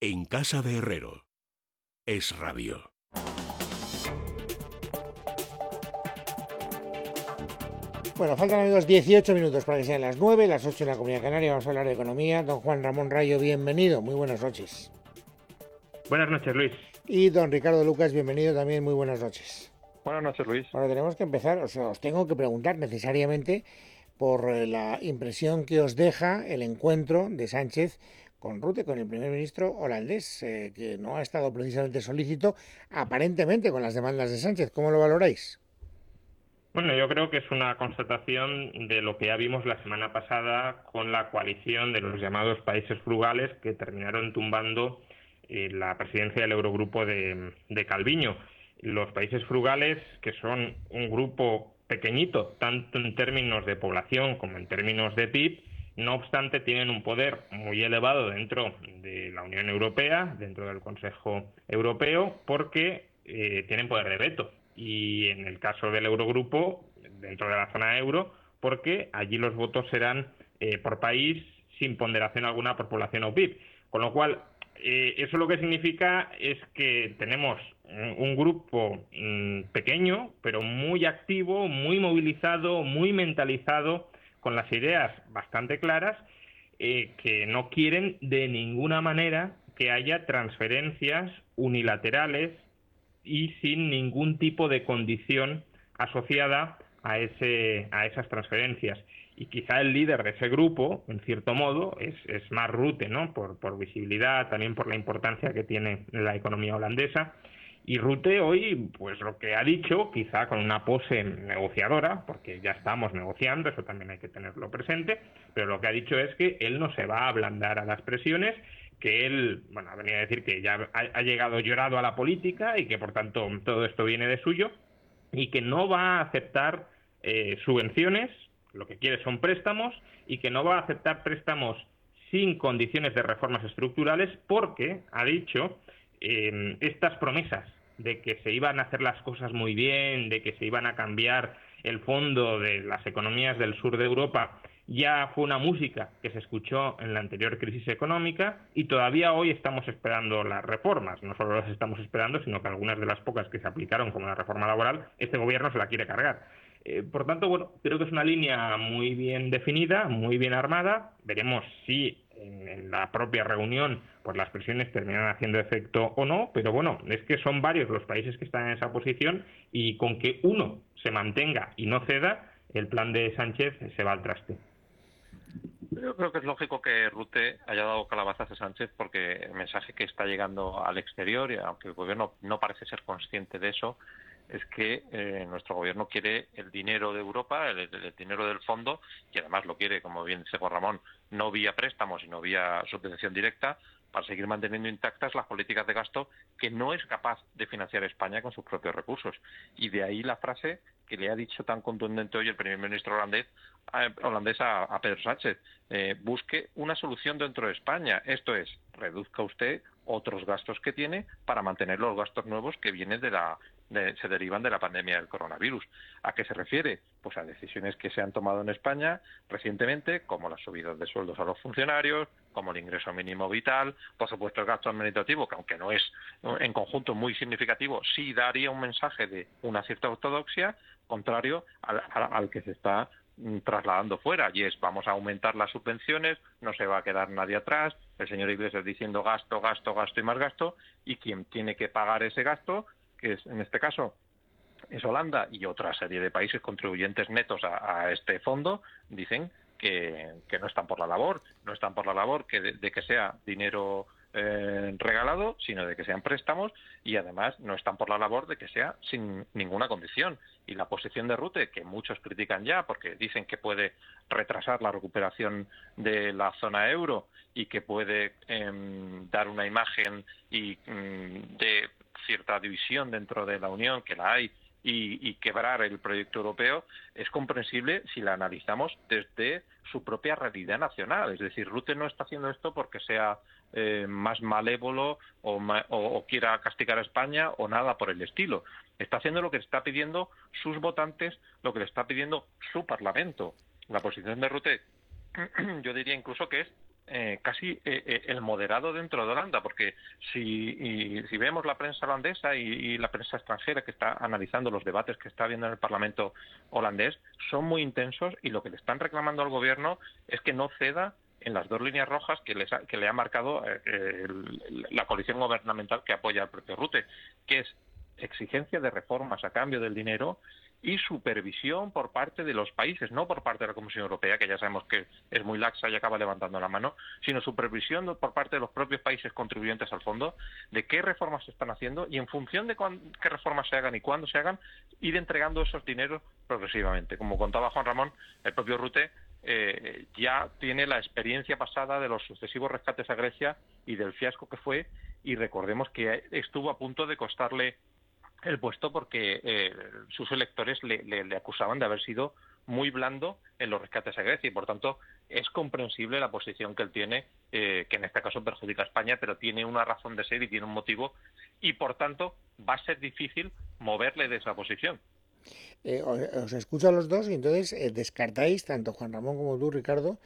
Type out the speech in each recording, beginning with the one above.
En casa de Herrero. Es radio. Bueno, faltan amigos 18 minutos para que sean las 9, las 8 en la Comunidad Canaria. Vamos a hablar de economía. Don Juan Ramón Rayo, bienvenido. Muy buenas noches. Buenas noches, Luis. Y don Ricardo Lucas, bienvenido también. Muy buenas noches. Buenas noches, Luis. Ahora tenemos que empezar, o sea, os tengo que preguntar necesariamente por eh, la impresión que os deja el encuentro de Sánchez con Rute, con el primer ministro holandés, eh, que no ha estado precisamente solícito, aparentemente con las demandas de Sánchez. ¿Cómo lo valoráis? Bueno, yo creo que es una constatación de lo que ya vimos la semana pasada con la coalición de los llamados países frugales que terminaron tumbando eh, la presidencia del Eurogrupo de, de Calviño. Los países frugales, que son un grupo pequeñito, tanto en términos de población como en términos de PIB, no obstante tienen un poder muy elevado dentro de la Unión Europea, dentro del Consejo Europeo, porque eh, tienen poder de veto. Y en el caso del Eurogrupo, dentro de la zona euro, porque allí los votos serán eh, por país sin ponderación alguna por población o PIB. Con lo cual, eh, eso lo que significa es que tenemos un grupo mm, pequeño, pero muy activo, muy movilizado, muy mentalizado, con las ideas bastante claras, eh, que no quieren de ninguna manera que haya transferencias unilaterales y sin ningún tipo de condición asociada a, ese, a esas transferencias. Y quizá el líder de ese grupo, en cierto modo, es, es más Rute, ¿no? Por, por visibilidad, también por la importancia que tiene la economía holandesa y Rute hoy, pues lo que ha dicho, quizá con una pose negociadora, porque ya estamos negociando, eso también hay que tenerlo presente, pero lo que ha dicho es que él no se va a ablandar a las presiones, que él, bueno, ha venido a decir que ya ha, llegado llorado a la política y que por tanto todo esto viene de suyo, y que no va a aceptar eh, subvenciones, lo que quiere son préstamos, y que no va a aceptar préstamos sin condiciones de reformas estructurales, porque, ha dicho, eh, estas promesas de que se iban a hacer las cosas muy bien, de que se iban a cambiar el fondo de las economías del sur de Europa, ya fue una música que se escuchó en la anterior crisis económica y todavía hoy estamos esperando las reformas. No solo las estamos esperando, sino que algunas de las pocas que se aplicaron, como la reforma laboral, este gobierno se la quiere cargar. Eh, por tanto, bueno, creo que es una línea muy bien definida, muy bien armada. Veremos si en, la propia reunión pues las presiones terminan haciendo efecto o no, pero bueno, es que son varios los países que están en esa posición y con que uno se mantenga y no ceda, el plan de Sánchez se va al traste. Yo creo que es lógico que Rute haya dado calabazas a Sánchez porque el mensaje que está llegando al exterior, y aunque el gobierno no parece ser consciente de eso, es que eh, nuestro gobierno quiere el dinero de Europa, el, dinero del fondo, y además lo quiere, como bien dice Juan Ramón, no vía préstamos, sino vía subvención directa, para seguir manteniendo intactas las políticas de gasto que no es capaz de financiar España con sus propios recursos. Y de ahí la frase que le ha dicho tan contundente hoy el primer ministro holandés, eh, holandés a, Pedro Sánchez. Eh, busque una solución dentro de España. Esto es, reduzca usted otros gastos que tiene para mantener los gastos nuevos que vienen de la se derivan de la pandemia del coronavirus. ¿A qué se refiere? Pues a decisiones que se han tomado en España recientemente, como las subidas de sueldos a los funcionarios, como el ingreso mínimo vital, por supuesto el gasto administrativo, que aunque no es en conjunto muy significativo, sí daría un mensaje de una cierta ortodoxia, contrario al, que se está mm, trasladando fuera y es vamos a aumentar las subvenciones, no se va a quedar nadie atrás, el señor Iglesias diciendo gasto, gasto, gasto y más gasto y quien tiene que pagar ese gasto que es, en este caso es Holanda y otra serie de países contribuyentes netos a, este fondo, dicen que, no están por la labor, no están por la labor que de, que sea dinero eh, regalado, sino de que sean préstamos y además no están por la labor de que sea sin ninguna condición. Y la posición de Rute, que muchos critican ya porque dicen que puede retrasar la recuperación de la zona euro y que puede em, dar una imagen y, mm, de cierta división dentro de la Unión, que la hay, y, quebrar el proyecto europeo, es comprensible si la analizamos desde su propia realidad nacional. Es decir, Rute no está haciendo esto porque sea eh, más malévolo o, quiera castigar a España o nada por el estilo. Está haciendo lo que está pidiendo sus votantes, lo que le está pidiendo su Parlamento. La posición de Rute, yo diría incluso que es, eh, casi eh, el moderado dentro de Holanda, porque si, si vemos la prensa holandesa y, la prensa extranjera que está analizando los debates que está habiendo en el Parlamento holandés, son muy intensos y lo que le están reclamando al gobierno es que no ceda en las dos líneas rojas que, que le ha marcado la coalición gubernamental que apoya al propio Rute, que es exigencia de reformas a cambio del dinero y supervisión por parte de los países, no por parte de la Comisión Europea, que ya sabemos que es muy laxa y acaba levantando la mano, sino supervisión por parte de los propios países contribuyentes al fondo de qué reformas se están haciendo y en función de qué reformas se hagan y cuándo se hagan, ir entregando esos dineros progresivamente. Como contaba Juan Ramón, el propio Rute eh, ya tiene la experiencia pasada de los sucesivos rescates a Grecia y del fiasco que fue, y recordemos que estuvo a punto de costarle el puesto porque eh, sus electores le, acusaban de haber sido muy blando en los rescates a Grecia y por tanto es comprensible la posición que él tiene, eh, que en este caso perjudica a España, pero tiene una razón de ser y tiene un motivo y por tanto va a ser difícil moverle de esa posición. Eh, os, escucho a los dos y entonces descartáis, tanto Juan Ramón como tú, Ricardo,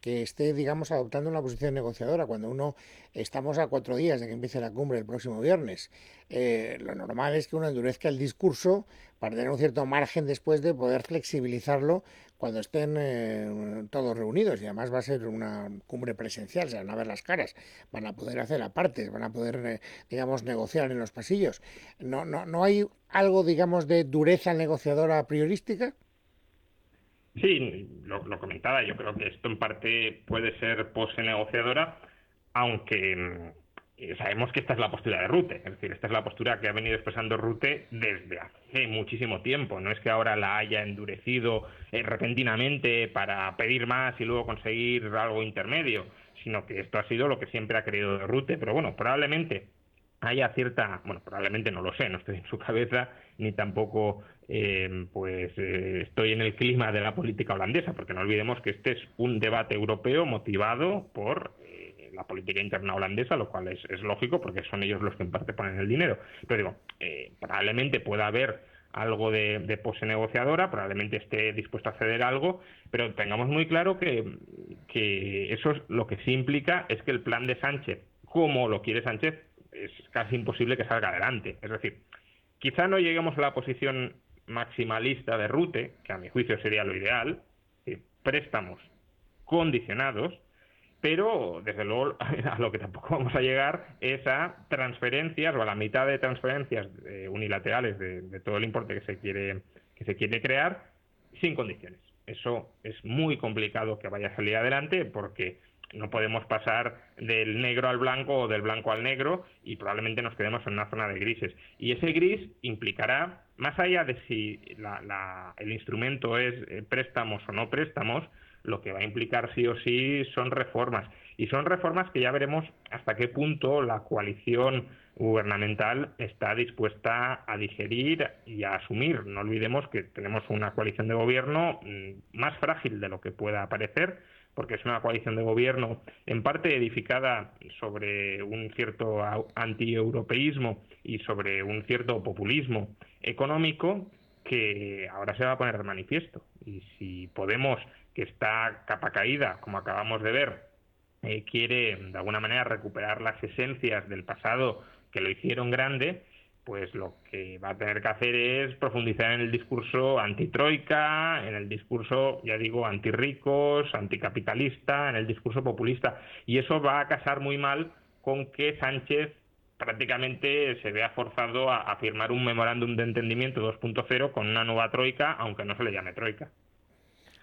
que esté, digamos, adoptando una posición negociadora. Cuando uno estamos a cuatro días de que empiece la cumbre el próximo viernes, eh, lo normal es que uno endurezca el discurso para tener un cierto margen después de poder flexibilizarlo cuando estén eh, todos reunidos. Y además va a ser una cumbre presencial, se van a ver las caras, van a poder hacer apartes, van a poder, eh, digamos, negociar en los pasillos. No, no, no hay algo, digamos, de dureza negociadora priorística. Sí, lo, comentaba, yo creo que esto en parte puede ser pose negociadora, aunque mm, sabemos que esta es la postura de Rute, es decir, esta es la postura que ha venido expresando Rute desde hace muchísimo tiempo, no es que ahora la haya endurecido eh, repentinamente para pedir más y luego conseguir algo intermedio, sino que esto ha sido lo que siempre ha querido de Rute, pero bueno, probablemente haya cierta, bueno, probablemente no lo sé, no estoy en su cabeza, ni tampoco eh, pues eh, estoy en el clima de la política holandesa, porque no olvidemos que este es un debate europeo motivado por eh, la política interna holandesa, lo cual es, lógico, porque son ellos los que en parte ponen el dinero. Pero digo, probablemente pueda haber algo de, pose negociadora, probablemente esté dispuesto a ceder algo, pero tengamos muy claro que, eso es, lo que sí implica es que el plan de Sánchez, como lo quiere Sánchez, es casi imposible que salga adelante. Es decir, quizá no lleguemos a la posición maximalista de Rute, que a mi juicio sería lo ideal, préstamos condicionados, pero desde luego a lo que tampoco vamos a llegar es a transferencias o a la mitad de transferencias eh, unilaterales de, de, todo el importe que se quiere que se quiere crear sin condiciones. Eso es muy complicado que vaya a salir adelante porque no podemos pasar del negro al blanco o del blanco al negro y probablemente nos quedemos en una zona de grises. Y ese gris implicará, más allá de si el instrumento es eh, préstamos o no préstamos, lo que va a implicar sí o sí son reformas. Y son reformas que ya veremos hasta qué punto la coalición gubernamental está dispuesta a digerir y a asumir. No olvidemos que tenemos una coalición de gobierno mm, más frágil de lo que pueda parecer porque es una coalición de gobierno en parte edificada sobre un cierto antieuropeísmo y sobre un cierto populismo económico que ahora se va a poner de manifiesto. Y si Podemos, que está capa caída, como acabamos de ver, eh, quiere de alguna manera recuperar las esencias del pasado que lo hicieron grande, pues lo que va a tener que hacer es profundizar en el discurso antitroika, en el discurso, ya digo, antirricos, anticapitalista, en el discurso populista. Y eso va a casar muy mal con que Sánchez prácticamente se vea forzado a, firmar un memorándum de entendimiento 2.0 con una nueva troika, aunque no se le llame troika.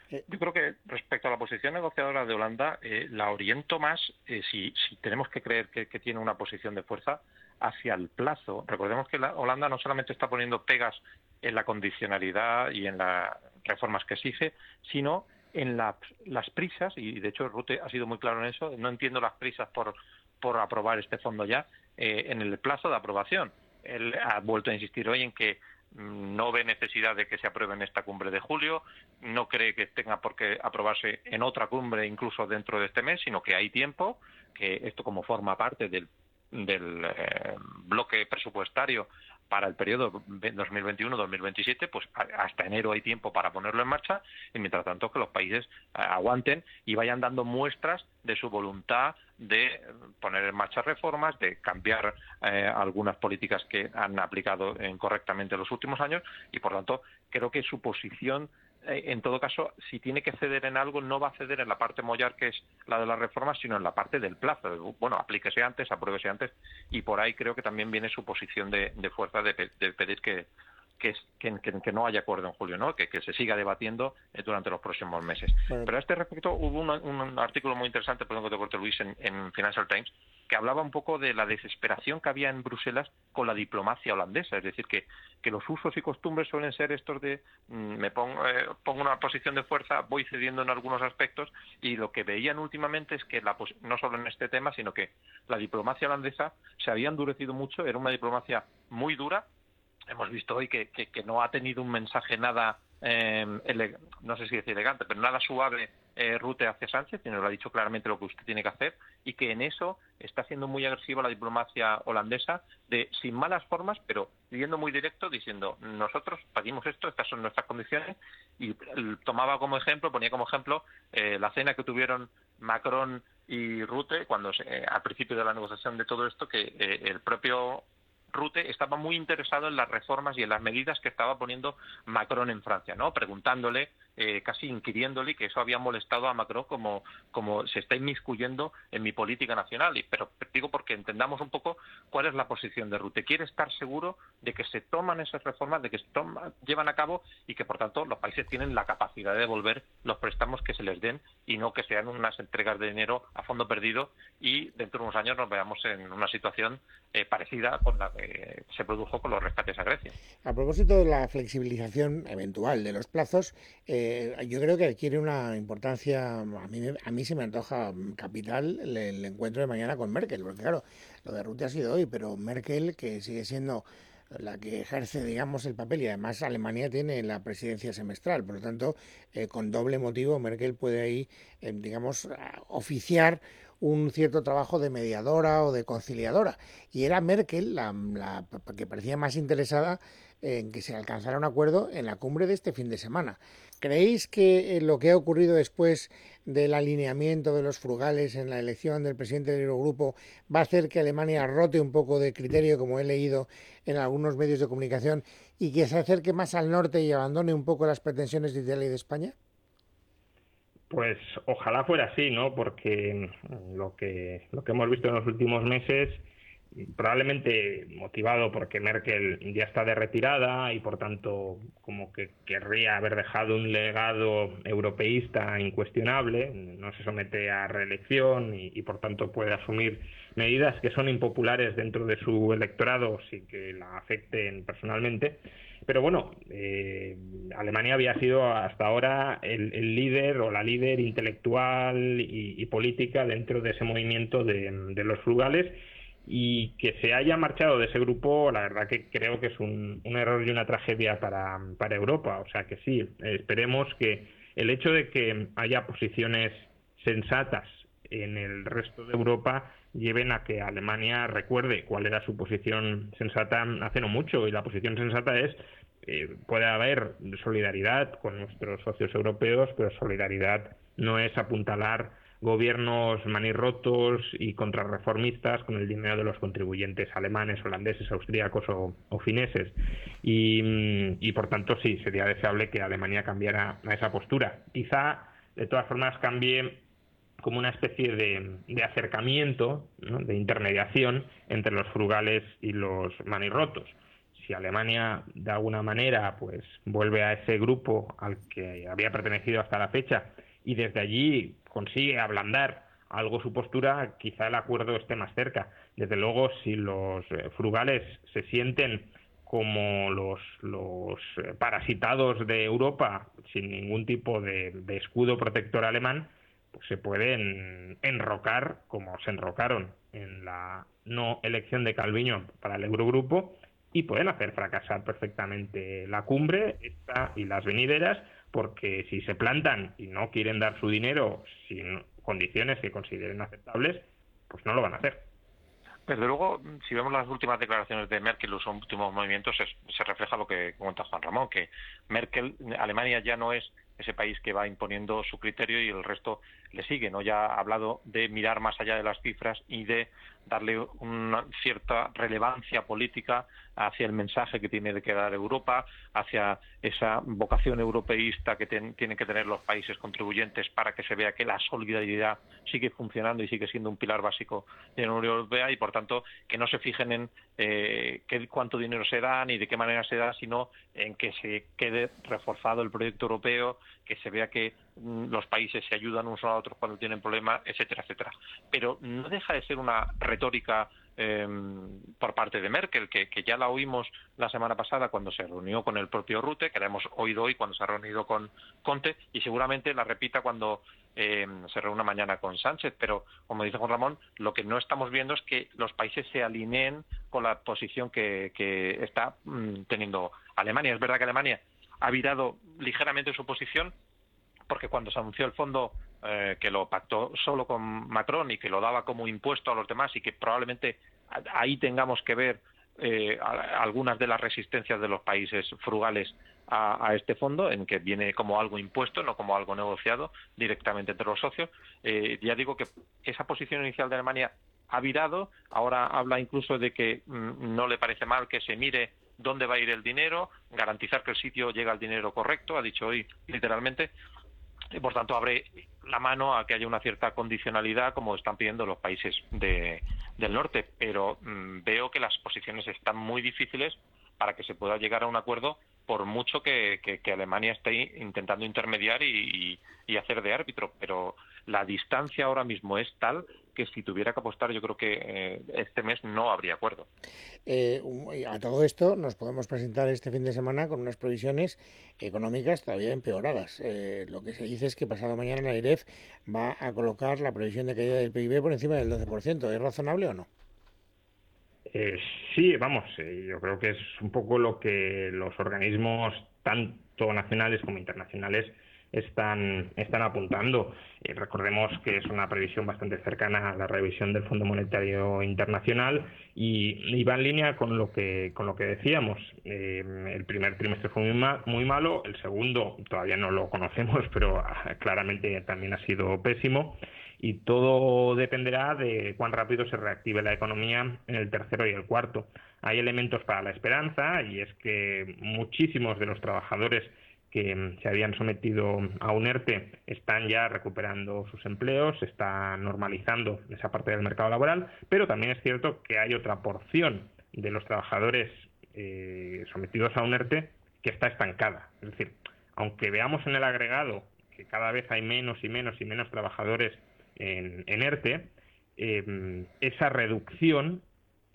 Eh, yo creo que respecto a la posición negociadora de Holanda, eh, la oriento más, eh, si, tenemos que creer que, tiene una posición de fuerza, hacia el plazo. Recordemos que la Holanda no solamente está poniendo pegas en la condicionalidad y en las reformas que exige, sino en las prisas, y de hecho Rute ha sido muy claro en eso, no entiendo las prisas por, por aprobar este fondo ya, en el plazo de aprobación. Él ha vuelto a insistir hoy en que no ve necesidad de que se apruebe en esta cumbre de julio, no cree que tenga por qué aprobarse en otra cumbre incluso dentro de este mes, sino que hay tiempo, que esto como forma parte del, eh, bloque presupuestario para el periodo 2021-2027, pues hasta enero hay tiempo para ponerlo en marcha y mientras tanto que los países eh, aguanten y vayan dando muestras de su voluntad de poner en marcha reformas, de cambiar eh, algunas políticas que han aplicado incorrectamente en los últimos años y por tanto creo que su posición eh, en todo caso, si tiene que ceder en algo, no va a ceder en la parte mollar, que es la de las reformas, sino en la parte del plazo. Bueno, aplíquese antes, apruébese antes, y por ahí creo que también viene su posición de, fuerza de, pedir que, que, no haya acuerdo en julio, ¿no? que, se siga debatiendo eh, durante los próximos meses. Pero a este respecto hubo un, artículo muy interesante, perdón que te corte Luis, en Financial Times, que hablaba un poco de la desesperación que había en Bruselas con la diplomacia holandesa, es decir, que, que los usos y costumbres suelen ser estos de mm, me pongo, eh, pongo una posición de fuerza, voy cediendo en algunos aspectos y lo que veían últimamente es que la, no solo en este tema, sino que la diplomacia holandesa se había endurecido mucho, era una diplomacia muy dura, hemos visto hoy que, no ha tenido un mensaje nada, eh, no sé si es elegante, pero nada suave eh, Rute hacia Sánchez, sino lo ha dicho claramente lo que usted tiene que hacer, y que en eso está siendo muy agresiva la diplomacia holandesa, de sin malas formas, pero yendo muy directo, diciendo nosotros pedimos esto, estas son nuestras condiciones, y tomaba como ejemplo, ponía como ejemplo eh, la cena que tuvieron Macron y Rute cuando al principio de la negociación de todo esto, que eh, el propio Rute estaba muy interesado en las reformas y en las medidas que estaba poniendo Macron en Francia, ¿no? Preguntándole eh, casi inquiriéndole que eso había molestado a Macron como, como se está inmiscuyendo en mi política nacional. Y, pero digo porque entendamos un poco cuál es la posición de Rute. Quiere estar seguro de que se toman esas reformas, de que se llevan a cabo y que, por tanto, los países tienen la capacidad de devolver los préstamos que se les den y no que sean unas entregas de dinero a fondo perdido y dentro de unos años nos veamos en una situación eh, parecida con la que se produjo con los rescates a Grecia. A propósito de la flexibilización eventual de los plazos, eh, eh, yo creo que adquiere una importancia, a mí, a mí se me antoja capital el, encuentro de mañana con Merkel, porque claro, lo de Rutte ha sido hoy, pero Merkel, que sigue siendo la que ejerce, digamos, el papel y además Alemania tiene la presidencia semestral, por lo tanto, eh, con doble motivo, Merkel puede ahí, eh, digamos, oficiar un cierto trabajo de mediadora o de conciliadora. Y era Merkel la, la que parecía más interesada en que se alcanzara un acuerdo en la cumbre de este fin de semana. ¿Creéis que eh, lo que ha ocurrido después del alineamiento de los frugales en la elección del presidente del Eurogrupo va a hacer que Alemania rote un poco de criterio, como he leído en algunos medios de comunicación, y que se acerque más al norte y abandone un poco las pretensiones de Italia y de España? Pues ojalá fuera así, ¿no? Porque lo que, lo que hemos visto en los últimos meses probablemente motivado porque Merkel ya está de retirada y por tanto como que querría haber dejado un legado europeísta incuestionable, no se somete a reelección y, por tanto puede asumir medidas que son impopulares dentro de su electorado sin que la afecten personalmente. Pero bueno, eh, Alemania había sido hasta ahora el, líder o la líder intelectual y, política dentro de ese movimiento de, de los frugales y que se haya marchado de ese grupo, la verdad que creo que es un, error y una tragedia para, para, Europa. O sea que sí, esperemos que el hecho de que haya posiciones sensatas en el resto de Europa lleven a que Alemania recuerde cuál era su posición sensata hace no mucho y la posición sensata es eh, puede haber solidaridad con nuestros socios europeos, pero solidaridad no es apuntalar gobiernos manirrotos y contrarreformistas con el dinero de los contribuyentes alemanes, holandeses, austríacos o, fineses. Mm, y, por tanto, sí, sería deseable que Alemania cambiara a esa postura. Quizá, de todas formas, cambie como una especie de, acercamiento, de intermediación entre los frugales y los manirrotos. Si Alemania, de alguna manera, pues vuelve a ese grupo al que había pertenecido hasta la fecha y desde allí consigue ablandar algo su postura, quizá el acuerdo esté más cerca. Desde luego, si los eh, frugales se sienten como los, los eh, parasitados de Europa sin ningún tipo de, escudo protector alemán, pues se pueden enrocar como se enrocaron en la no elección de Calviño para el Eurogrupo y pueden hacer fracasar perfectamente la cumbre esta y las venideras porque si se plantan y no quieren dar su dinero sin condiciones que consideren aceptables, pues no lo van a hacer. Desde luego, si vemos las últimas declaraciones de Merkel, los últimos movimientos, se refleja lo que comenta Juan Ramón, que Merkel, Alemania ya no es ese país que va imponiendo su criterio y el resto le sigue. ¿no? Ya ha hablado de mirar más allá de las cifras y de darle una cierta relevancia política hacia el mensaje que tiene que dar Europa, hacia esa vocación europeísta que tienen que tener los países contribuyentes para que se vea que la solidaridad sigue funcionando y sigue siendo un pilar básico de la Unión Europea y, por tanto, que no se fijen en eh, qué, cuánto dinero se da ni de qué manera se da, sino en que se quede reforzado el proyecto europeo, que se vea que los países se ayudan unos a otros cuando tienen problemas, etcétera, etcétera. Pero no deja de ser una retórica em, por parte de Merkel, que, ya la oímos la semana pasada cuando se reunió con el propio Rute, que la hemos oído hoy cuando se ha reunido con Conte, y seguramente la repita cuando em, se reúna mañana con Sánchez. Pero, como dice Juan Ramón, lo que no estamos viendo es que los países se alineen con la posición que, está mm, teniendo Alemania. Es verdad que Alemania ha virado ligeramente su posición porque cuando se anunció el fondo eh, que lo pactó solo con Macron y que lo daba como impuesto a los demás y que probablemente ahí tengamos que ver eh, algunas de las resistencias de los países frugales a, este fondo, en que viene como algo impuesto, no como algo negociado directamente entre los socios. Eh, ya digo que esa posición inicial de Alemania ha virado, ahora habla incluso de que mm, no le parece mal que se mire dónde va a ir el dinero, garantizar que el sitio llega al dinero correcto, ha dicho hoy literalmente, y por tanto abre la mano a que haya una cierta condicionalidad como están pidiendo los países de, del norte, pero mm, veo que las posiciones están muy difíciles para que se pueda llegar a un acuerdo por mucho que, Alemania esté intentando intermediar y, hacer de árbitro, pero la distancia ahora mismo es tal que si tuviera que apostar yo creo que eh, este mes no habría acuerdo. Eh, a todo esto nos podemos presentar este fin de semana con unas previsiones económicas todavía empeoradas. Eh, lo que se dice es que pasado mañana la IREF va a colocar la previsión de caída del PIB por encima del 12%. ¿Es razonable o no? Eh, sí, vamos, eh, yo creo que es un poco lo que los organismos, tanto nacionales como internacionales, están, están apuntando. Eh, recordemos que es una previsión bastante cercana a la revisión del Fondo Monetario Internacional y, va en línea con lo que, con lo que decíamos. el primer trimestre fue muy, muy malo, el segundo todavía no lo conocemos, pero ah, claramente también ha sido pésimo y todo dependerá de cuán rápido se reactive la economía en el tercero y el cuarto. Hay elementos para la esperanza y es que muchísimos de los trabajadores que se habían sometido a un ERTE están ya recuperando sus empleos, se está normalizando esa parte del mercado laboral, pero también es cierto que hay otra porción de los trabajadores eh, sometidos a un ERTE que está estancada. Es decir, aunque veamos en el agregado que cada vez hay menos y menos y menos trabajadores en, ERTE, em, esa reducción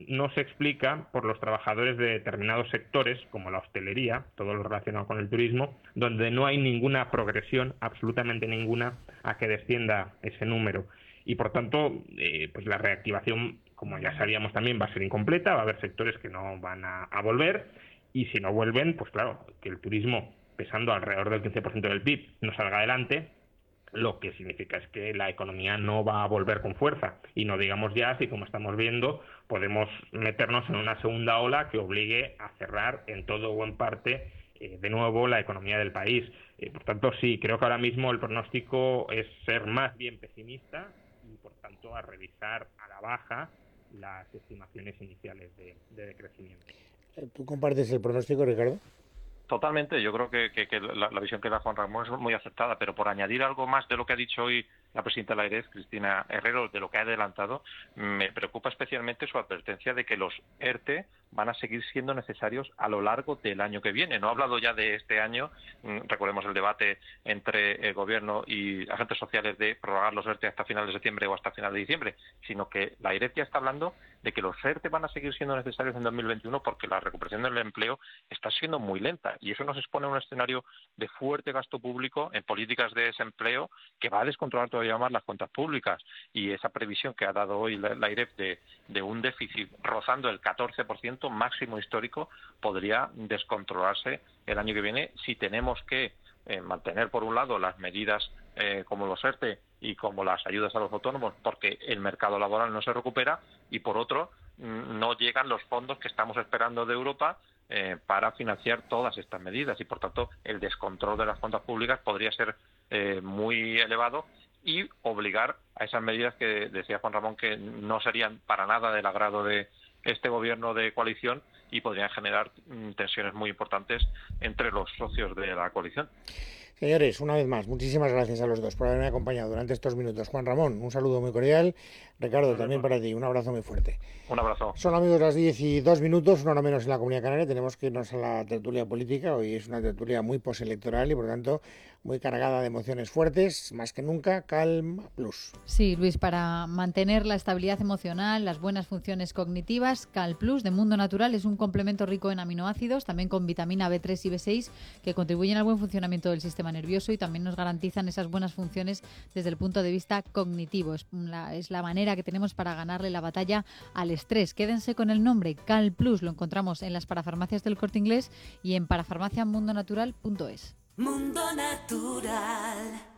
no se explica por los trabajadores de determinados sectores, como la hostelería, todo lo relacionado con el turismo, donde no hay ninguna progresión, absolutamente ninguna, a que descienda ese número. Y por tanto, eh, pues la reactivación, como ya sabíamos también, va a ser incompleta, va a haber sectores que no van a, a volver, y si no vuelven, pues claro, que el turismo, pesando alrededor del 15% del PIB, no salga adelante, lo que significa es que la economía no va a volver con fuerza y no digamos ya si como estamos viendo podemos meternos en una segunda ola que obligue a cerrar en todo o en parte eh, de nuevo la economía del país. Eh, por tanto, sí, creo que ahora mismo el pronóstico es ser más bien pesimista y por tanto a revisar a la baja las estimaciones iniciales de, de crecimiento. ¿Tú compartes el pronóstico, Ricardo? Totalmente, yo creo que, la, visión que da Juan Ramón es muy aceptada, pero por añadir algo más de lo que ha dicho hoy la presidenta de la AERES, Cristina Herrero, de lo que ha adelantado, me preocupa especialmente su advertencia de que los ERTE van a seguir siendo necesarios a lo largo del año que viene. No ha hablado ya de este año, mm, recordemos el debate entre el Gobierno y agentes sociales de prorrogar los ERTE hasta final de septiembre o hasta final de diciembre, sino que la AERES ya está hablando de que los ERTE van a seguir siendo necesarios en 2021 porque la recuperación del empleo está siendo muy lenta. Y eso nos expone a un escenario de fuerte gasto público en políticas de desempleo que va a descontrolar todavía más las cuentas públicas. Y esa previsión que ha dado hoy la, la de, de un déficit rozando el 14% máximo histórico podría descontrolarse el año que viene si tenemos que eh, mantener, por un lado, las medidas eh, como los ERTE y como las ayudas a los autónomos, porque el mercado laboral no se recupera, y por otro, mm, no llegan los fondos que estamos esperando de Europa eh, para financiar todas estas medidas y, por tanto, el descontrol de las cuentas públicas podría ser eh, muy elevado y obligar a esas medidas que decía Juan Ramón que no serían para nada del agrado de este gobierno de coalición y podrían generar mm, tensiones muy importantes entre los socios de la coalición. Señores, una vez más, muchísimas gracias a los dos por haberme acompañado durante estos minutos. Juan Ramón, un saludo muy cordial. Ricardo, también para ti, un abrazo muy fuerte. Un abrazo. Son amigos las 10 y 2 minutos, una hora menos en la Comunidad Canaria. Tenemos que irnos a la tertulia política. Hoy es una tertulia muy postelectoral y, por tanto, muy cargada de emociones fuertes, más que nunca, Calm Plus. Sí, Luis, para mantener la estabilidad emocional, las buenas funciones cognitivas, Cal Plus de Mundo Natural es un complemento rico en aminoácidos, también con vitamina B3 y B6, que contribuyen al buen funcionamiento del sistema nervioso y también nos garantizan esas buenas funciones desde el punto de vista cognitivo. Es la, es la que tenemos para ganarle la batalla al estrés. Quédense con el nombre Cal Plus, lo encontramos en las parafarmacias del corte inglés y en parafarmaciamundonatural.es. Mundo Natural.